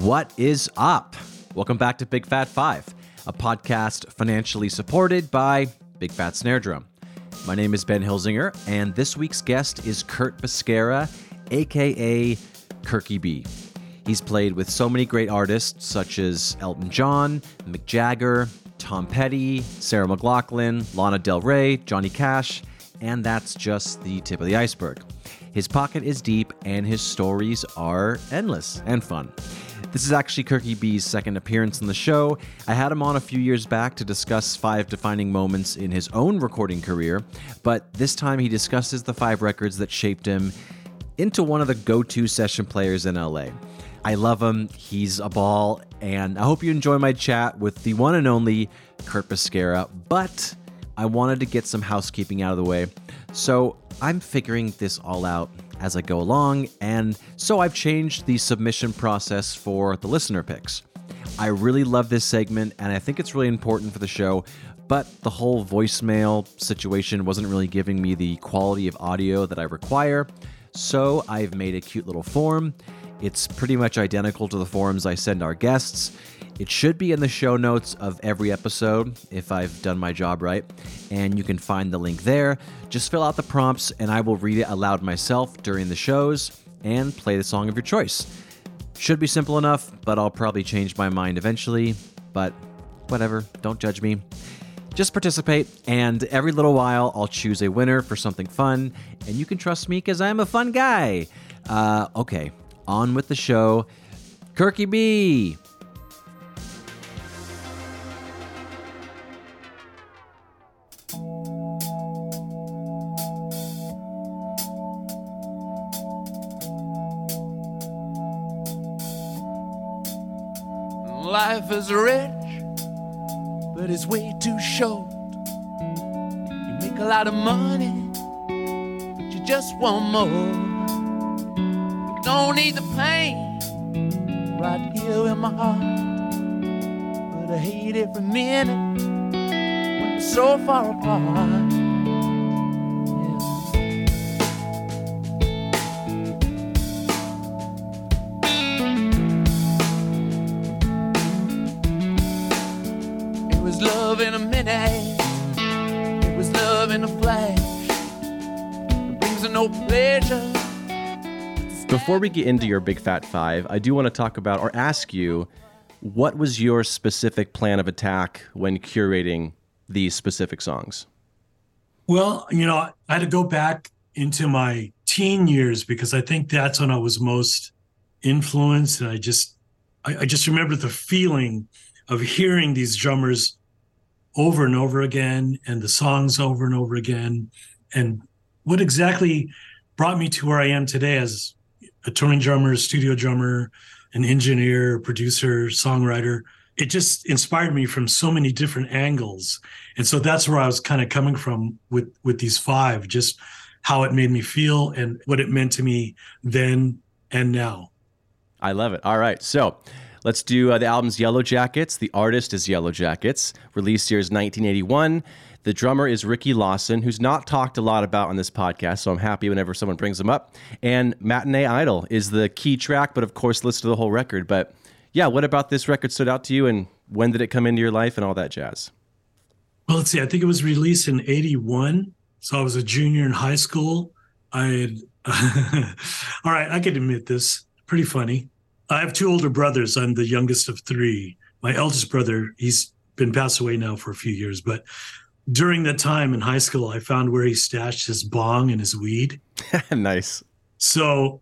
What is up? Welcome back to Big Fat Five, a podcast financially supported by Big Fat Snare Drum. My name is Ben Hilsinger, and this week's guest is Curt Bisquera, aka Kirkee B. He's played with so many great artists such as Elton John, Mick Jagger, Tom Petty, Sarah McLachlan, Lana Del Rey, Johnny Cash, and that's just the tip of the iceberg. His pocket is deep, and his stories are endless and fun. This is actually Kirkee B's second appearance on the show. I had him on a few years back to discuss five defining moments in his own recording career, but this time he discusses the five records that shaped him into one of the go to session players in LA. I love him, he's a ball, and I hope you enjoy my chat with the one and only Curt Bisquera. But I wanted to get some housekeeping out of the way, so I'm figuring this all out as I go along, and so I've changed the submission process for the listener picks. I really love this segment, and I think it's really important for the show, but the whole voicemail situation wasn't really giving me the quality of audio that I require, so I've made a cute little form. It's pretty much identical to the forms I send our guests. It should be in the show notes of every episode if I've done my job right, and you can find the link there. Just fill out the prompts, and I will read it aloud myself during the shows and play the song of your choice. Should be simple enough, but I'll probably change my mind eventually. But whatever, don't judge me. Just participate, and every little while I'll choose a winner for something fun, and you can trust me because I'm a fun guy. Uh, okay, on with the show. Kirkee B. Life is rich, but it's way too short. You make a lot of money, but you just want more. Don't need the pain right here in my heart, but I hate every minute when we're so far apart. No pleasure. Before we get into your Big Fat Five, I do want to talk about or ask you what was your specific plan of attack when curating these specific songs? Well, you know, I had to go back into my teen years because I think that's when I was most influenced. And I just, I, I just remember the feeling of hearing these drummers over and over again and the songs over and over again. And what exactly brought me to where I am today as a touring drummer, studio drummer, an engineer, producer, songwriter. It just inspired me from so many different angles. And so that's where I was kind of coming from with with these five, just how it made me feel and what it meant to me then and now. I love it. All right. So let's do uh, the album's Yellowjackets. The artist is Yellowjackets. Released year is 1981. The drummer is Ricky Lawson, who's not talked a lot about on this podcast, so I'm happy whenever someone brings him up. And Matinee Idol is the key track, but of course, listen to the whole record. But yeah, what about this record stood out to you, and when did it come into your life, and all that jazz? Well, let's see. I think it was released in 81. So I was a junior in high school. I had, all right, I can admit this. Pretty funny. I have two older brothers. I'm the youngest of three. My eldest brother, he's been passed away now for a few years, but during that time in high school, I found where he stashed his bong and his weed. nice. So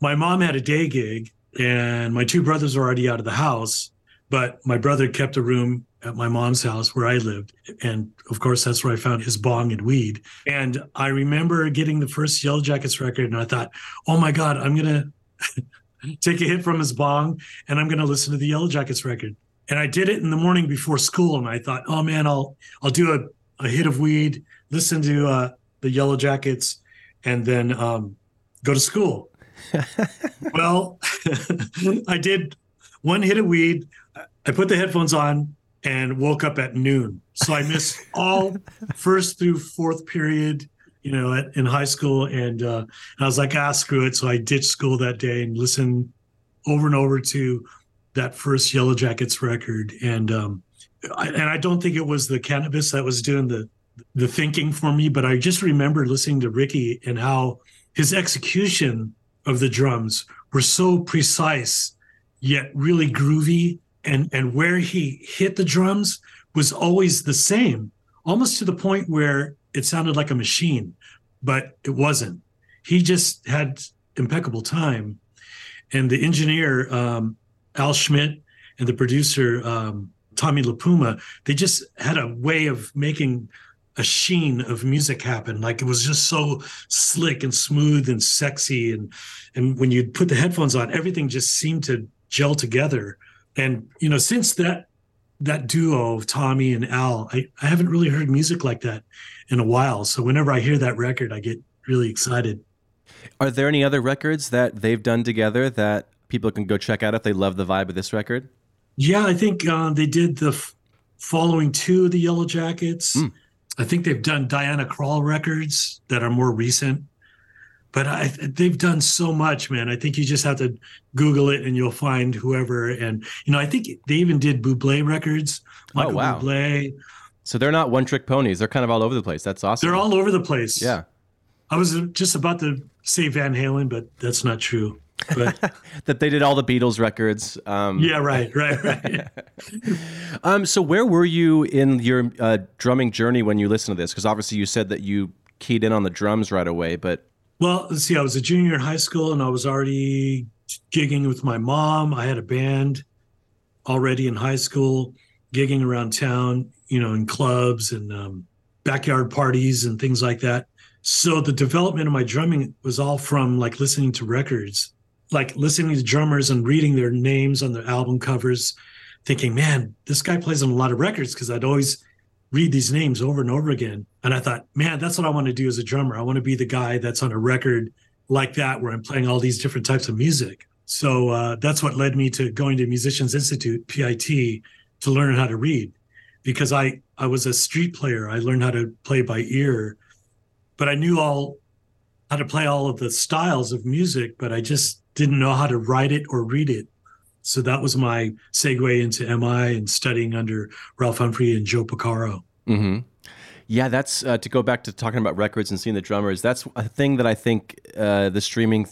my mom had a day gig and my two brothers were already out of the house, but my brother kept a room at my mom's house where I lived. And of course, that's where I found his bong and weed. And I remember getting the first Yellowjackets record and I thought, oh my God, I'm going to take a hit from his bong and I'm going to listen to the Yellowjackets record. And I did it in the morning before school. And I thought, oh man, I'll, I'll do a, a hit of weed, listen to uh, the Yellowjackets, and then um, go to school. well, I did one hit of weed. I put the headphones on and woke up at noon. So I missed all first through fourth period, you know, at, in high school. And, uh, I was like, ah, screw it. So I ditched school that day and listened over and over to that first Yellowjackets record, and um, And I don't think it was the cannabis that was doing the the thinking for me, but I just remember listening to Ricky and how his execution of the drums were so precise yet really groovy and and where he hit the drums was always the same almost to the point where it sounded like a machine but it wasn't. He just had impeccable time and the engineer um, al schmitt and the producer um, tommy lipuma they just had a way of making a sheen of music happen. Like it was just so slick and smooth and sexy. And and when you put the headphones on everything just seemed to gel together. And you know since that that duo of tommy and al I, I haven't really heard music like that in a while. So whenever i hear that record i get really excited. Are there any other records that they've done together that people can go check out if they love the vibe of this record yeah i think uh, they did the f- following two of the yellowjackets mm. i think they've done diana krall records that are more recent but I, they've done so much, man. I think you just have to Google it and you'll find whoever. And you know, I think they even did Bublé records. Michael oh wow! Bublé. So they're not one-trick ponies. They're kind of all over the place. That's awesome. They're all over the place. Yeah. I was just about to say Van Halen, but that's not true. But that they did all the Beatles records. Um, yeah, right, right, right. um, so where were you in your uh, drumming journey when you listened to this? Because obviously you said that you keyed in on the drums right away, but well, let's see. I was a junior in high school, and I was already gigging with my mom. I had a band already in high school, gigging around town, you know, in clubs and um, backyard parties and things like that. So the development of my drumming was all from like listening to records, like listening to drummers and reading their names on their album covers, thinking, man, this guy plays on a lot of records because I'd always read these names over and over again. And I thought, man, that's what I want to do as a drummer. I want to be the guy that's on a record like that where I'm playing all these different types of music. So uh, that's what led me to going to Musicians Institute (PIT) to learn how to read, because I I was a street player. I learned how to play by ear, but I knew all how to play all of the styles of music, but I just didn't know how to write it or read it. So that was my segue into MI and studying under Ralph Humphrey and Joe Porcaro. Mm-hmm. Yeah, that's uh, to go back to talking about records and seeing the drummers. That's a thing that I think uh, the streaming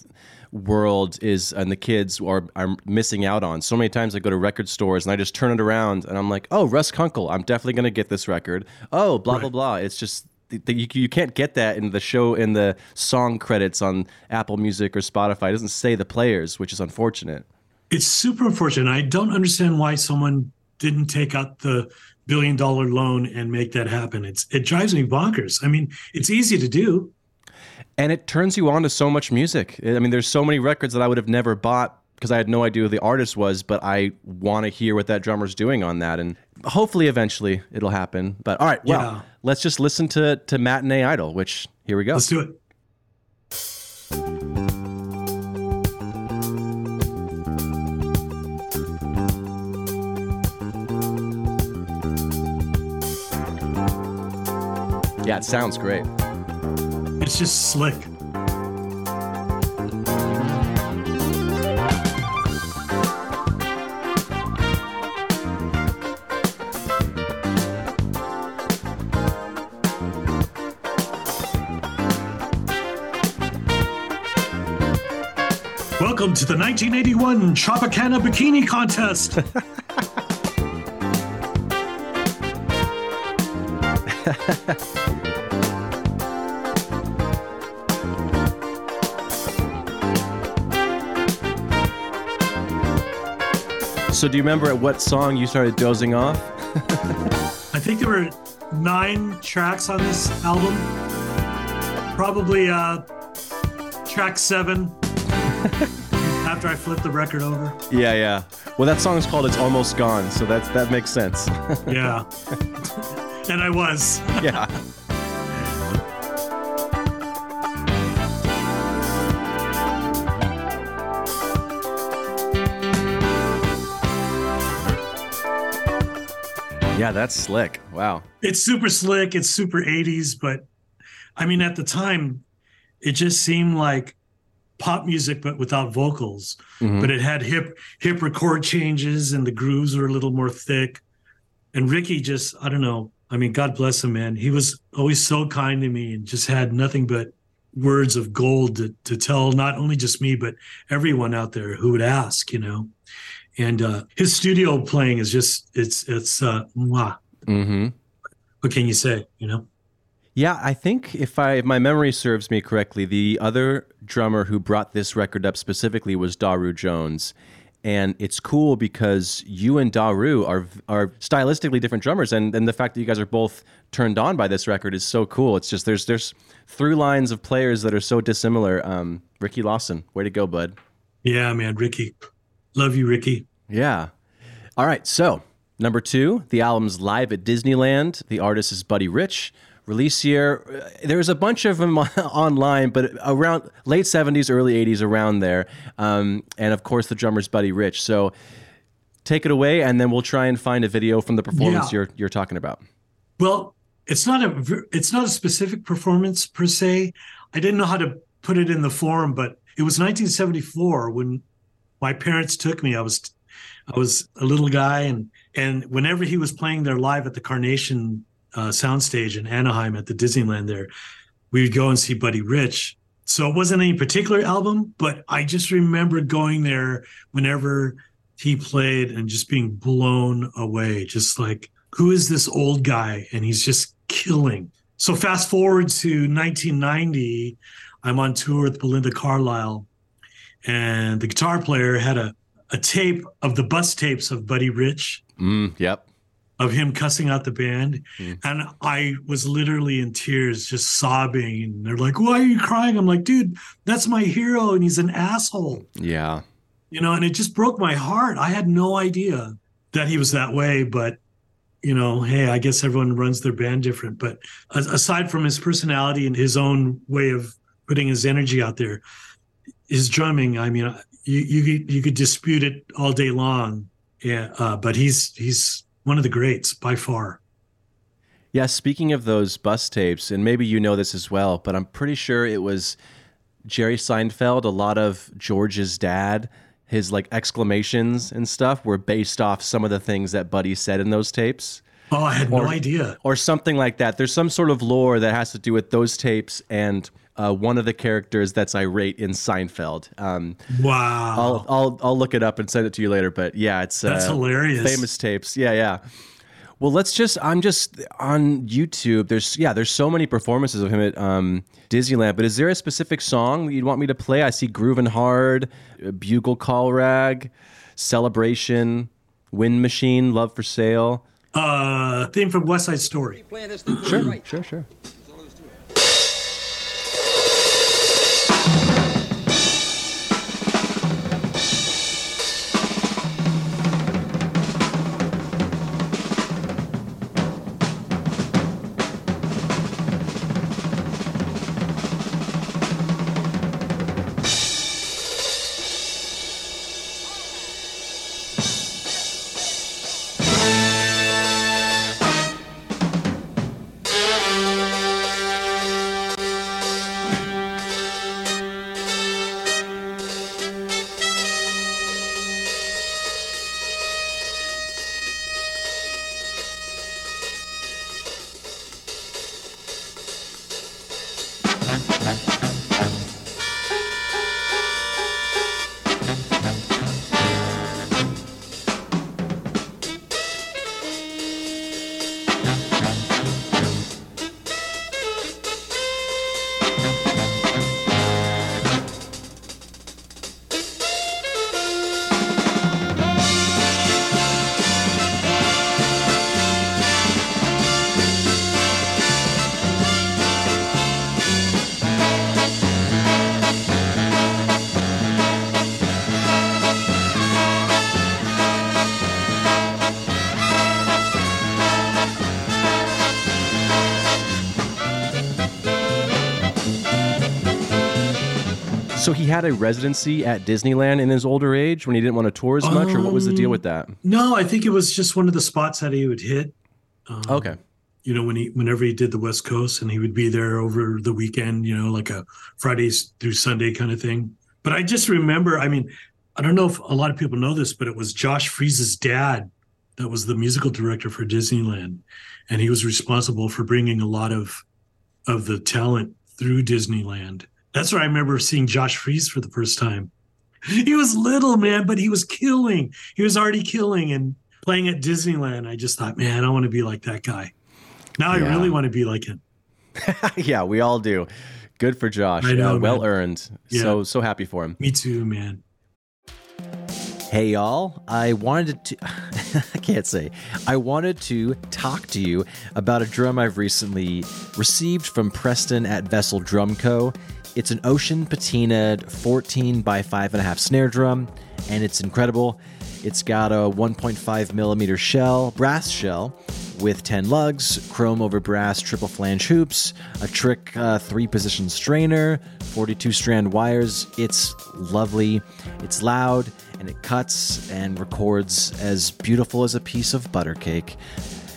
world is and the kids are, are missing out on. So many times I go to record stores and I just turn it around and I'm like, oh, Russ Kunkel, I'm definitely going to get this record. Oh, blah, right. blah, blah. It's just you, you can't get that in the show in the song credits on Apple Music or Spotify. It doesn't say the players, which is unfortunate. It's super unfortunate. I don't understand why someone didn't take out the billion dollar loan and make that happen. It's it drives me bonkers. I mean, it's easy to do. And it turns you on to so much music. I mean, there's so many records that I would have never bought because I had no idea who the artist was, but I want to hear what that drummer's doing on that. And hopefully eventually it'll happen. But all right, well, yeah. let's just listen to to Matinee Idol, which here we go. Let's do it. Yeah, it sounds great. It's just slick. To the 1981 Tropicana Bikini Contest. So, do you remember at what song you started dozing off? I think there were nine tracks on this album. Probably uh, track seven. after I flipped the record over. Yeah, yeah. Well, that song is called "It's Almost Gone," so that that makes sense. yeah, and I was. yeah. Yeah, that's slick. Wow. It's super slick. It's super 80s, but I mean, at the time, it just seemed like pop music but without vocals. Mhm. But it had hip hip record changes and the grooves were a little more thick. And Ricky just I don't know. I mean, God bless him, man. He was always so kind to me and just had nothing but words of gold to, to tell not only just me but everyone out there who would ask, you know. And uh, his studio playing is just it's it's uh, mwah. Mhm. What can you say? You know. Yeah, I think if I if my memory serves me correctly, the other drummer who brought this record up specifically was Daru Jones. And it's cool because you and Daru are are stylistically different drummers, and, and the fact that you guys are both turned on by this record is so cool. It's just there's there's through lines of players that are so dissimilar. Um, Ricky Lawson, way to go, bud. Yeah, man, Ricky. Love you, Ricky. Yeah. All right. So, number two, the album's live at Disneyland. The artist is Buddy Rich. Release year, uh, there's a bunch of them online, but around late 70s, early 80s, around there. Um, and of course, the drummer's Buddy Rich. So, take it away, and then we'll try and find a video from the performance Yeah. you're, you're talking about. Well, it's not a it's not a specific performance per se. I didn't know how to put it in the form, but it was 1974 when my parents took me. I was I was a little guy, and and whenever he was playing there live at the Carnation uh, soundstage in Anaheim at the Disneyland, there we would go and see Buddy Rich. So it wasn't any particular album, but I just remember going there whenever he played and just being blown away, just like who is this old guy and he's just killing so fast forward to 1990 i'm on tour with belinda carlisle and the guitar player had a, a tape of the bus tapes of buddy rich Mm, yep. Of him cussing out the band. Mm. and i was literally in tears just sobbing. And they're like why are you crying? I'm like dude that's my hero and he's an asshole. Yeah. you know and it just broke my heart. I had no idea that he was that way but you know hey i guess everyone runs their band different. But aside from his personality and his own way of putting his energy out there his drumming i mean you you could, you could dispute it all day long. Yeah uh, but he's he's one of the greats by far Yeah, speaking of those bus tapes, and maybe you know this as well, but I'm pretty sure it was Jerry Seinfeld. A lot of George's dad, his like exclamations and stuff were based off some of the things that Buddy said in those tapes, oh i had no idea or something like that. There's some sort of lore that has to do with those tapes and uh, one of the characters that's irate in Seinfeld. Um, wow I'll I'll I'll look it up and send it to you later. But yeah, it's that's uh, hilarious famous tapes. Yeah, yeah. Well, let's just. I'm just on YouTube. There's yeah. There's so many performances of him at um, Disneyland. But is there a specific song you'd want me to play? I see "Groovin' Hard," uh, "Bugle Call Rag," "Celebration," "Wind Machine," "Love for Sale." uh theme from west side story Sure, sure, sure. Had a residency at Disneyland in his older age when he didn't want to tour as much, or what was the deal with that? no i think it was just one of the spots that he would hit um, Okay. you know when he whenever he did the west coast and he would be there over the weekend you know like a fridays through sunday kind of thing But I just remember, I mean, I don't know if a lot of people know this, but it was Josh Freese's dad that was the musical director for Disneyland, and he was responsible for bringing a lot of of the talent through Disneyland. That's where I remember seeing Josh Freese for the first time. He was little, man, but he was killing. He was already killing and playing at Disneyland. I just thought, man, I want to be like that guy. Now yeah. I really want to be like him. yeah, we all do. Good for Josh. I know, uh, well earned. Yeah. So so happy for him. Me too, man. Hey y'all, I wanted to I can't say. I wanted to talk to you about a drum I've recently received from Preston at Vessel Drum Co. It's an ocean patinaed 14 by 5.5 snare drum, and it's incredible. It's got a 1.5 millimeter shell, brass shell, with 10 lugs, chrome over brass triple flange hoops, a trick uh, three position strainer, 42 strand wires. It's lovely, it's loud, and it cuts and records as beautiful as a piece of butter cake.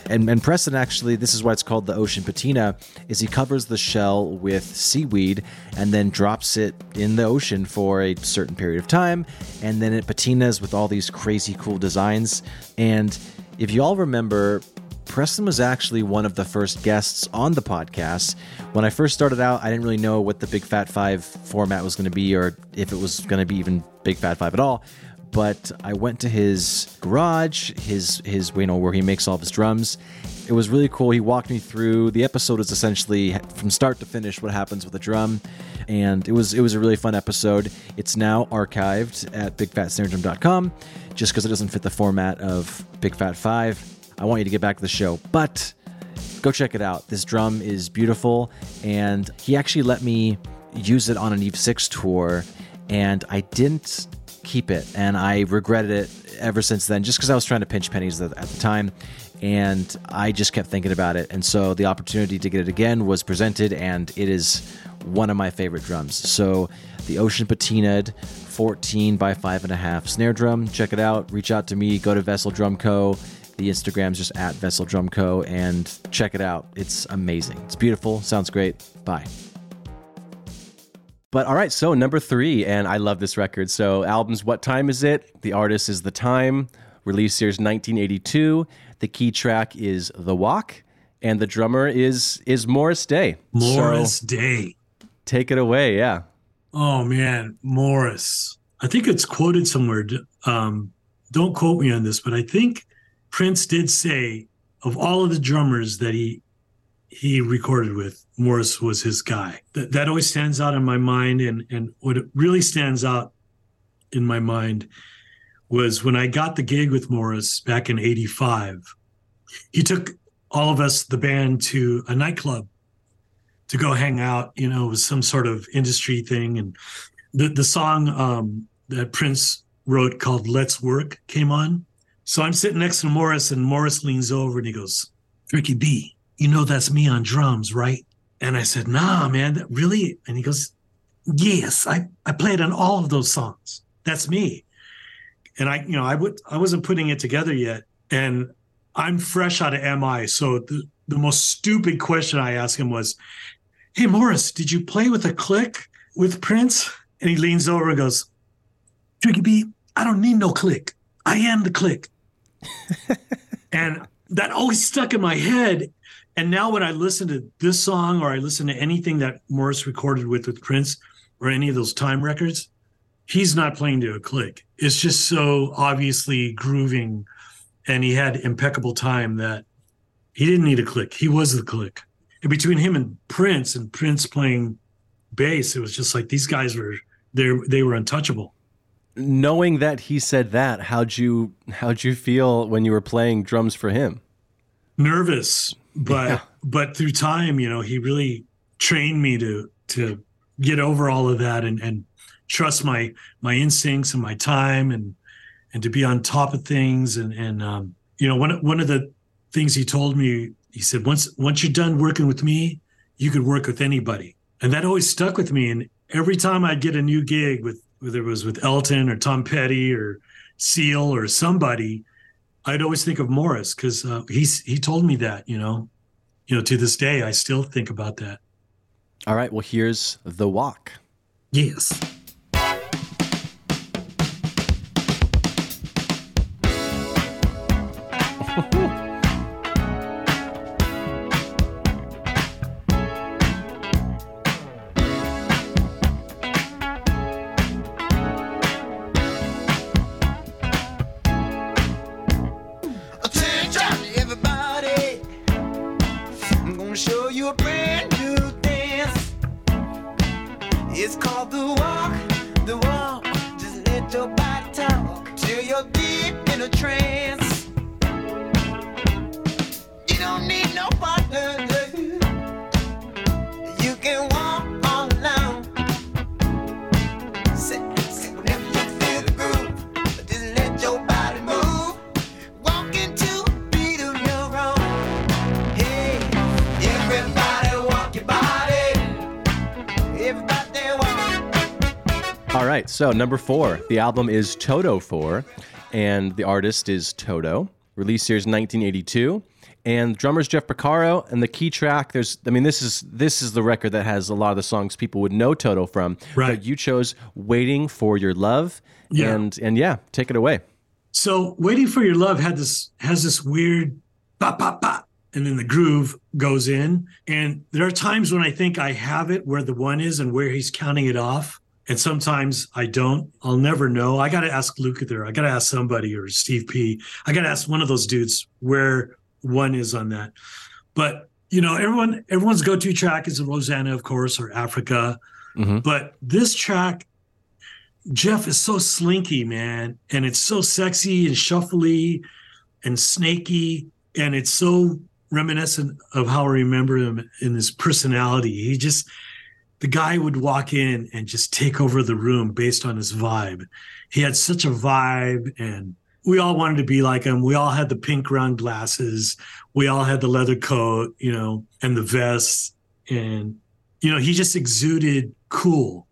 And, and Preston actually, this is why it's called the ocean patina, is he covers the shell with seaweed and then drops it in the ocean for a certain period of time, and then it patinas with all these crazy cool designs. And if you all remember, Preston was actually one of the first guests on the podcast. When I first started out, I didn't really know what the Big Fat Five format was going to be or if it was going to be even Big Fat Five at all. But I went to his garage, his his you know where he makes all of his drums. It was really cool. He walked me through. The episode is essentially from start to finish what happens with a drum, and it was it was a really fun episode. It's now archived at bigfatsnaredrum.com, just because it doesn't fit the format of Big Fat Five I want you to get back to the show. But go check it out. This drum is beautiful, and he actually let me use it on an Eve 6 tour, and I didn't keep it, and I regretted it ever since then, just because I was trying to pinch pennies at the time, and I just kept thinking about it. And so the opportunity to get it again was presented, and it is one of my favorite drums. So the Ocean Patinaed 14 by 5.5 snare drum. Check it out. Reach out to me. Go to Vessel Drum Co. The Instagram's just at Vessel Drum Co. and check it out. It's amazing. It's beautiful. Sounds great. Bye. But all right, so number three, and I love this record. So, albums What Time Is It? The artist is The Time. Release year's 1982. The key track is The Walk, and the drummer is is Morris Day. Morris so, Day. Take it away, yeah. Oh man, Morris. I think it's quoted somewhere. Um, don't quote me on this, but I think Prince did say of all of the drummers that he he recorded with, Morris was his guy. That that always stands out in my mind, and and what really stands out in my mind was when I got the gig with Morris back in '85. He took all of us, the band, to a nightclub to go hang out. You know, it was some sort of industry thing, and the the song um, that Prince wrote called "Let's Work" came on so I'm sitting next to Morris, and Morris leans over and he goes, Ricky B, you know that's me on drums, right? And I said, Nah, man, really? And he goes, Yes, I, I played on all of those songs. That's me. And I, you know, I would I wasn't putting it together yet. And I'm fresh out of MI. So the, the most stupid question I asked him was, Hey Morris, did you play with a click with Prince? And he leans over and goes, Tricky B, I don't need no click. I am the click and that always stuck in my head. And now when I listen to this song or I listen to anything that Morris recorded with with Prince or any of those time records, he's not playing to a click. It's just so obviously grooving and he had impeccable time that he didn't need a click. He was the click. And between him and Prince and Prince playing bass, it was just like these guys were they they were untouchable knowing that he said that, how'd you how'd you feel when you were playing drums for him? Nervous, but yeah. but through time, you know, he really trained me to to get over all of that and and trust my my instincts and my time and and to be on top of things. And and um, you know one one of the things he told me he said once once you're done working with me you could work with anybody. And that always stuck with me. And every time I'd get a new gig with whether it was with Elton or Tom Petty or Seal or somebody, I'd always think of Morris because uh, he's he told me that you know, you know to this day I still think about that. All right, well here's the walk. Yes. So number four, the album is Toto 4, and the artist is Toto. Released year is 1982, and drummer's Jeff Porcaro. And the key track, there's, I mean, this is this is the record that has a lot of the songs people would know Toto from. Right. But you chose "Waiting for Your Love," Yeah. and and yeah, take it away. So waiting for your love had this has this weird ba ba ba, and then the groove goes in. And there are times when I think I have it where the one is and where he's counting it off. And sometimes I don't. I'll never know. I got to ask Lukather. I got to ask somebody or Steve P. I got to ask one of those dudes where one is on that. But you know, everyone everyone's go-to track is Rosanna, of course, or Africa. Mhm. But this track Jeff is so slinky, man, and it's so sexy and shuffly and snaky, and it's so reminiscent of how I remember him in his personality. He just the guy would walk in and just take over the room based on his vibe. He had such a vibe, and we all wanted to be like him. We all had the pink round glasses. We all had the leather coat, you know, and the vest, and you know, he just exuded cool.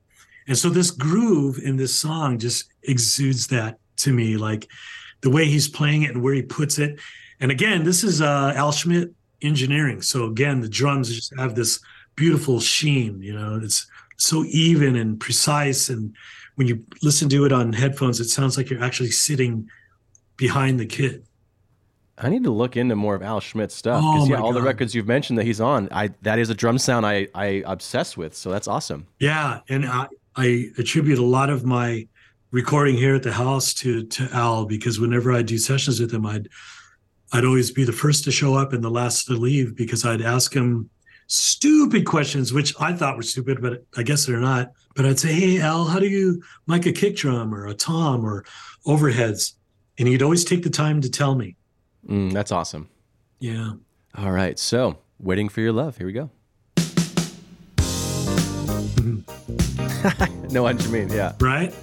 And so this groove in this song just exudes that to me, like the way he's playing it and where he puts it. And again, this is uh, Al Schmitt engineering. So again, the drums just have this beautiful sheen. You know, it's so even and precise. And when you listen to it on headphones, it sounds like you're actually sitting behind the kit. I need to look into more of Al Schmitt's stuff Oh because yeah, my all the records you've mentioned that he's on, I that is a drum sound I I obsess with. So that's awesome. Yeah, and I, I attribute a lot of my recording here at the house to to Al because whenever I do sessions with him, I'd I'd always be the first to show up and the last to leave because I'd ask him stupid questions, which I thought were stupid, but I guess they're not. But I'd say, "Hey Al, how do you mic a kick drum or a tom or overheads?" And he'd always take the time to tell me. Mm, that's awesome. Yeah. All right, so waiting for your love. Here we go. no, what you mean? Yeah. Right?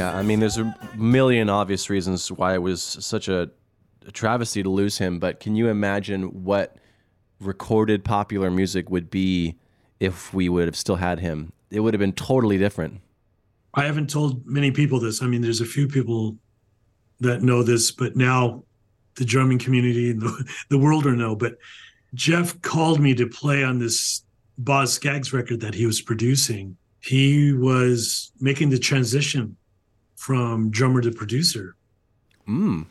Yeah, I mean, there's a million obvious reasons why it was such a, a travesty to lose him, but can you imagine what recorded popular music would be if we would have still had him? It would have been totally different. I haven't told many people this. I mean, there's a few people that know this, but now the drumming community and the, the world will know. But Jeff called me to play on this Boz Scaggs record that he was producing. He was making the transition from drummer to producer. Mm.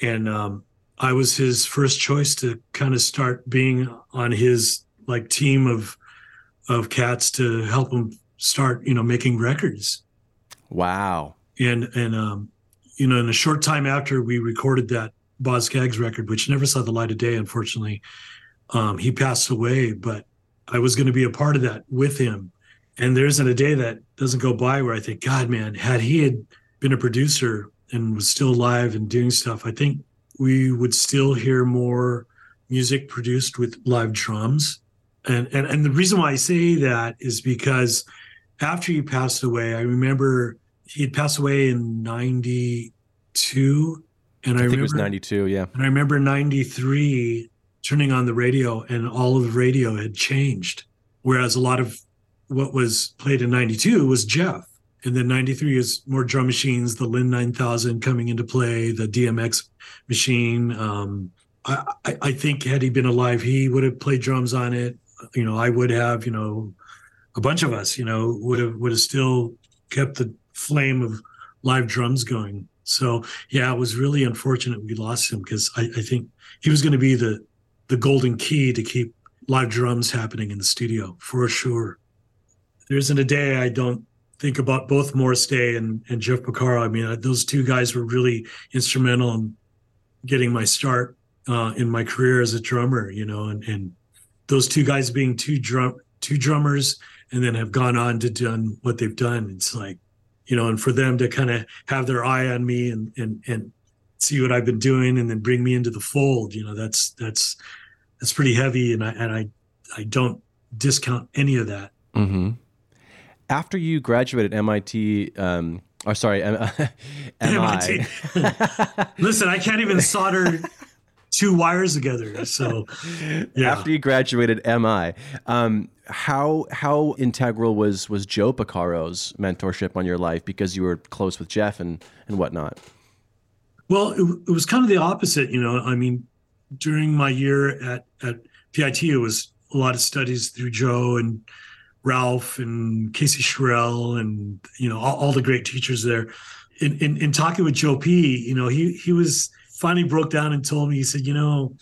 And um, I was his first choice to kind of start being on his like team of of cats to help him start, you know, making records Wow. and and um you know in a short time after we recorded that Boz Scaggs record, which never saw the light of day, unfortunately. Um, he passed away, but I was going to be a part of that with him. And there isn't a day that doesn't go by where I think, God, man, had he had been a producer and was still alive and doing stuff, I think we would still hear more music produced with live drums. And and and the reason why I say that is because after he passed away, I remember he had passed away in '92, and I, I think remember it was 92, yeah. and I remember '93 turning on the radio, and all of the radio had changed. Whereas a lot of what was played in '92 was Jeff, and then '93 is more drum machines, the Linn 9000 coming into play, the DMX machine. Um, I, I, think had he been alive, he would have played drums on it. You know, I would have. You know, a bunch of us, you know, would have would have still kept the flame of live drums going. So yeah, it was really unfortunate we lost him because I, I think he was going to be the the golden key to keep live drums happening in the studio for sure. There isn't a day I don't think about both Morris Day and, and Jeff Porcaro. I mean, those two guys were really instrumental in getting my start uh, in my career as a drummer, you know, and, and those two guys being two drum two drummers and then have gone on to done what they've done. It's like, you know, and for them to kind of have their eye on me and and and see what I've been doing and then bring me into the fold, you know, that's that's that's pretty heavy and I and I I don't discount any of that. Mm-hmm. After you graduated MIT, um, or sorry, M- MI. Listen, I can't even solder two wires together. So, yeah. After you graduated MI, um, how how integral was was Joe Porcaro's mentorship on your life because you were close with Jeff and and whatnot? Well, it, it was kind of the opposite. You know, I mean, during my year at at PIT, it was a lot of studies through Joe and Ralph and Casey Scheuerell and you know all, all the great teachers there. In, in in talking with Joe P, you know, he he was finally broke down and told me, he said, you know,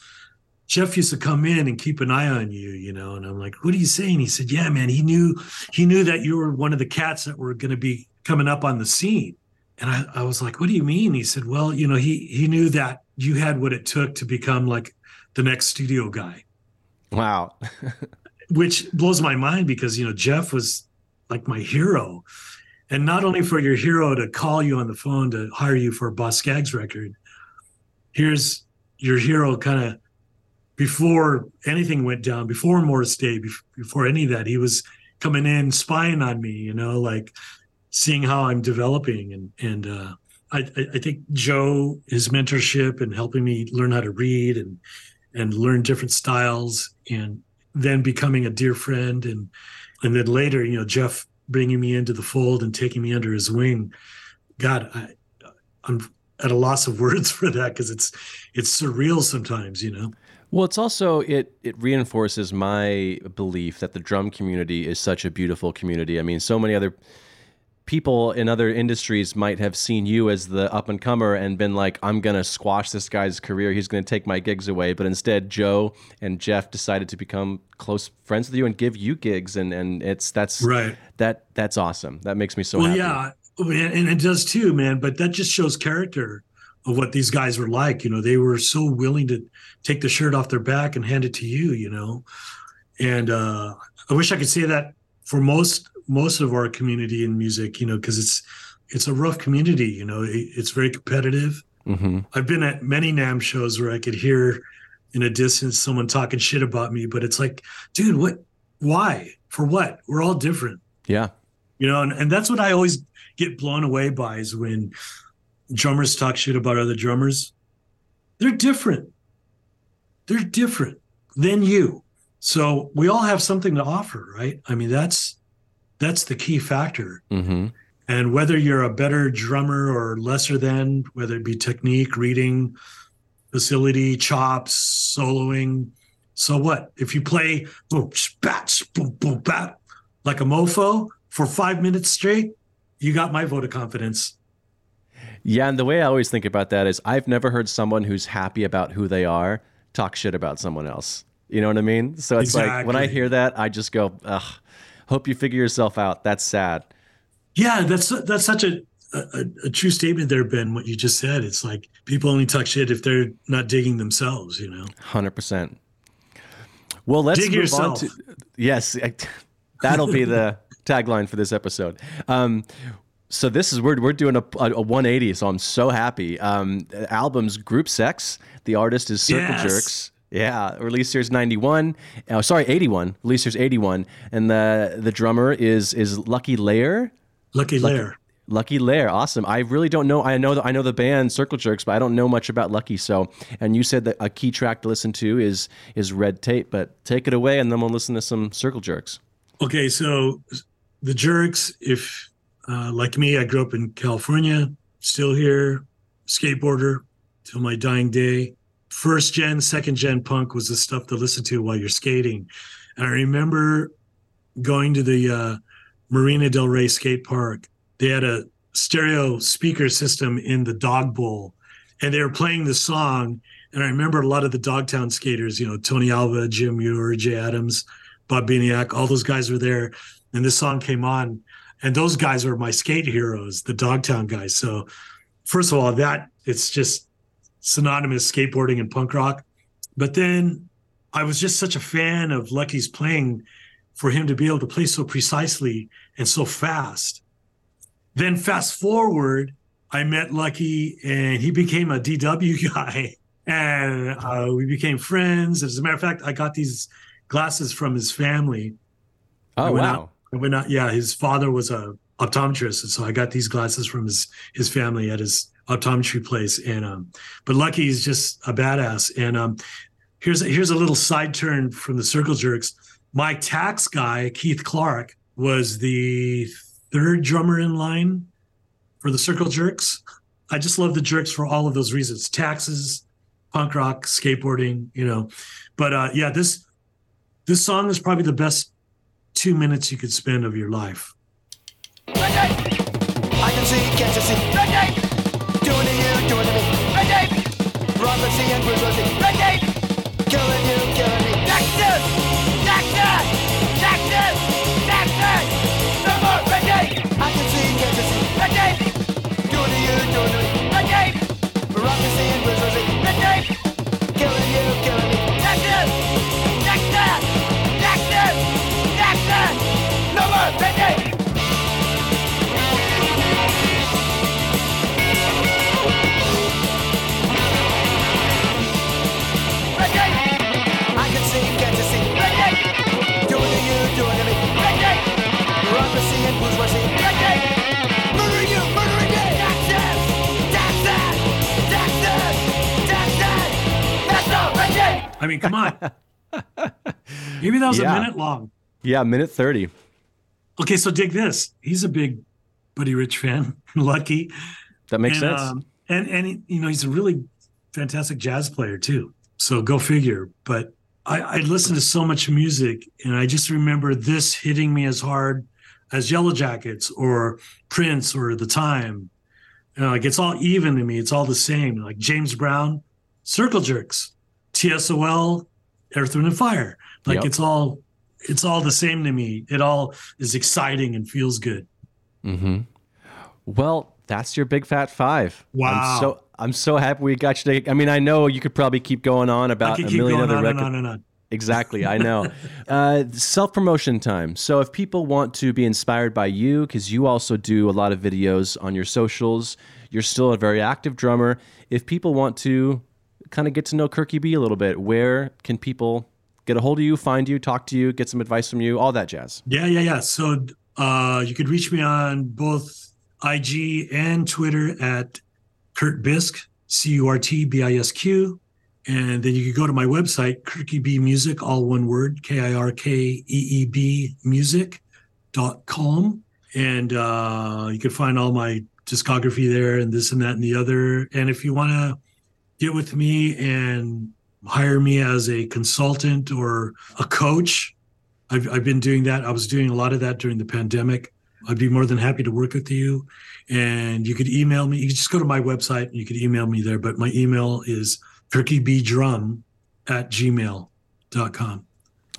Jeff used to come in and keep an eye on you, you know. And I'm like, what are you saying? He said, yeah, man, he knew he knew that you were one of the cats that were going to be coming up on the scene. And I, I was like, what do you mean? He said, well, you know, he he knew that you had what it took to become like the next studio guy. Wow. Which blows my mind because, you know, Jeff was like my hero. And not only for your hero to call you on the phone to hire you for a Boz Scaggs record, here's your hero kind of before anything went down, before Morris Day, before any of that, he was coming in spying on me, you know, like seeing how I'm developing. And and uh, I, I think Joe, his mentorship and helping me learn how to read and and learn different styles, and then becoming a dear friend, and and then later, you know, Jeff bringing me into the fold and taking me under his wing. God, I, I'm at a loss of words for that because it's it's surreal sometimes, you know. Well, it's also it it reinforces my belief that the drum community is such a beautiful community. I mean, so many other people in other industries might have seen you as the up and comer and been like, I'm going to squash this guy's career. He's going to take my gigs away. But instead, Joe and Jeff decided to become close friends with you and give you gigs. And, and it's that's right. That that's awesome. That makes me so well, happy. yeah. And it does too, man. But that just shows character of what these guys were like. You know, they were so willing to take the shirt off their back and hand it to you, you know. And uh, I wish I could say that for most most of our community in music, you know, because it's it's a rough community. You know, it, it's very competitive. Mm-hmm. I've been at many NAMM shows where I could hear in a distance someone talking shit about me, but it's like, dude, what? Why? For what? We're all different. Yeah. You know, and, and that's what I always get blown away by is when drummers talk shit about other drummers. They're different. They're different than you. So we all have something to offer, right? I mean, that's that's the key factor. Mm-hmm. And whether you're a better drummer or lesser than, whether it be technique, reading, facility, chops, soloing, so what? If you play boom, bat, boom, boom, bat, like a mofo for five minutes straight, you got my vote of confidence. Yeah, and the way I always think about that is I've never heard someone who's happy about who they are talk shit about someone else. You know what I mean? So it's exactly. like when I hear that, I just go, ugh, hope you figure yourself out. That's sad. Yeah, that's that's such a a, a, true statement there, Ben. What you just said. It's like people only talk shit if they're not digging themselves. You know. Hundred percent. Well, let's dig move yourself. on to yes. That'll be the tagline for this episode. Um, so this is we're we're doing a, a 180. So I'm so happy. Um, album's Group Sex. The artist is Circle Yes. Jerks. Yeah, released year's 91. Oh, sorry, 81. Released year's 81. And the the drummer is is Lucky Lehrer. Lucky Lehrer. Lucky Lehrer, awesome. I really don't know. I know the, I know the band Circle Jerks, but I don't know much about Lucky. So, and you said that a key track to listen to is is Red Tape, but take it away, and then we'll listen to some Circle Jerks. Okay, so the Jerks. If uh, like me, I grew up in California, still here, skateboarder till my dying day. First gen, second gen punk was the stuff to listen to while you're skating. And I remember going to the uh, Marina Del Rey skate park. They had a stereo speaker system in the dog bowl, and they were playing the song. And I remember a lot of the Dogtown skaters, you know, Tony Alva, Jim Muir, Jay Adams, Bob Biniak, all those guys were there. And this song came on, and those guys were my skate heroes, the Dogtown guys. So, first of all, that it's just synonymous skateboarding and punk rock. But then I was just such a fan of Lucky's playing for him to be able to play so precisely and so fast. Then fast forward, I met Lucky and he became a DW guy and uh, we became friends. As a matter of fact, I got these glasses from his family. Oh wow! out- I went out, yeah, his father was a optometrist, and so I got these glasses from his his family at his optometry place. And um, but Lucky is just a badass. And um, here's a, here's a little side turn from the Circle Jerks. My tax guy, Keith Clark, was the third drummer in line for the Circle Jerks. I just love the Jerks for all of those reasons: taxes, punk rock, skateboarding, you know. But uh, yeah, this this song is probably the best two minutes you could spend of your life. I can see, can't you see? Doing to you, doing to me. Red tape! Prophecy and brutality. I mean, come on. Maybe that was Yeah. a minute long. Yeah, minute thirty. Okay, so dig this. He's a big Buddy Rich fan, Lucky. That makes and, sense. Um, and and you know he's a really fantastic jazz player too. So go figure. But I, I listened to so much music, and I just remember this hitting me as hard as Yellowjackets or Prince or The Time. You know, like it's all even to me. It's all the same. Like James Brown, Circle Jerks, TSOL, Earth, Wind and Fire. Like Yep. it's all it's all the same to me. It all is exciting and feels good. Mm-hmm. Well, that's your big fat five. Wow. I'm so I'm so happy we got you. To, I mean, I know you could probably keep going on about a keep million going other on and records. on and on. Exactly, I know. uh, Self promotion time. So, if people want to be inspired by you, because you also do a lot of videos on your socials, you're still a very active drummer. If people want to kind of get to know Kirkee B a little bit, where can people get a hold of you, find you, talk to you, get some advice from you, all that jazz? Yeah, yeah, yeah. So uh, you could reach me on both IG and Twitter at Curt Bisq, C U R T B I S Q. And then you could go to my website, Kirkee B Music, all one word, K I R K E E B music.com. And uh, you can find all my discography there and this and that and the other. And if you want to get with me and hire me as a consultant or a coach, I've, I've been doing that. I was doing a lot of that during the pandemic. I'd be more than happy to work with you. And you could email me. You could just go to my website and you could email me there. But my email is kirkeebdrum at gmail.com.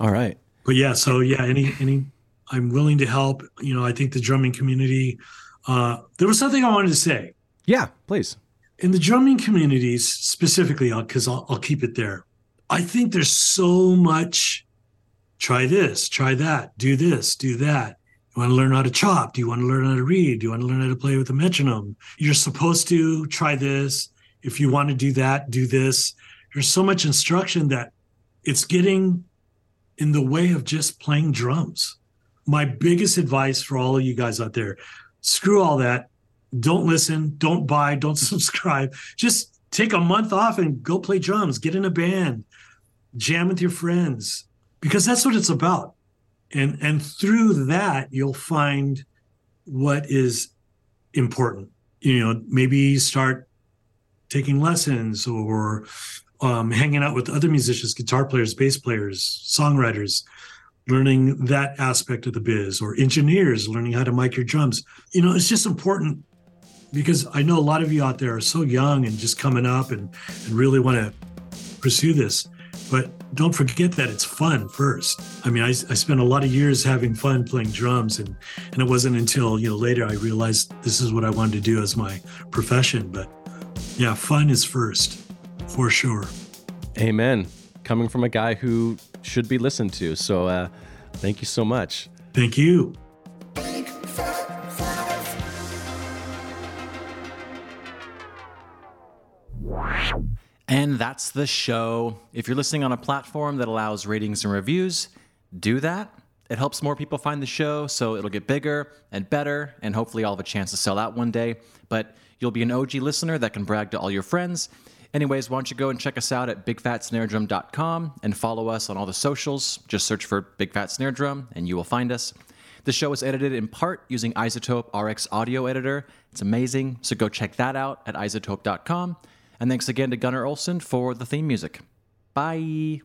All right. But yeah, so yeah, any any I'm willing to help. You know, I think the drumming community Uh, there was something I wanted to say. Yeah, please. In the drumming communities, specifically, because I'll, I'll keep it there, I think there's so much try this, try that, do this, do that. You want to learn how to chop? Do you want to learn how to read? Do you want to learn how to play with a metronome? You're supposed to try this. If you want to do that, do this. There's so much instruction that it's getting in the way of just playing drums. My biggest advice for all of you guys out there screw all that. Don't listen, don't buy, don't subscribe. Just take a month off and go play drums, get in a band, jam with your friends, because that's what it's about. And and through that you'll find what is important. You know, maybe start taking lessons or um, hanging out with other musicians, guitar players, bass players, songwriters, learning that aspect of the biz, or engineers learning how to mic your drums. You know, it's just important because I know a lot of you out there are so young and just coming up and, and really want to pursue this. But don't forget that it's fun first. I mean, I, I spent a lot of years having fun playing drums, and and it wasn't until you know later I realized this is what I wanted to do as my profession. But yeah, fun is first, for sure. Amen. Coming from a guy who should be listened to. So uh, thank you so much. Thank you. That's the show. If you're listening on a platform that allows ratings and reviews, do that. It helps more people find the show, so it'll get bigger and better, and hopefully I'll have a chance to sell out one day. But you'll be an OG listener that can brag to all your friends. Anyways, why don't you go and check us out at bigfatsnaredrum.com and follow us on all the socials. Just search for Big Fat Snare Drum and you will find us. The show is edited in part using iZotope RX Audio Editor. It's amazing, so go check that out at izotope.com. And thanks again to Gunnar Olson for the theme music. Bye.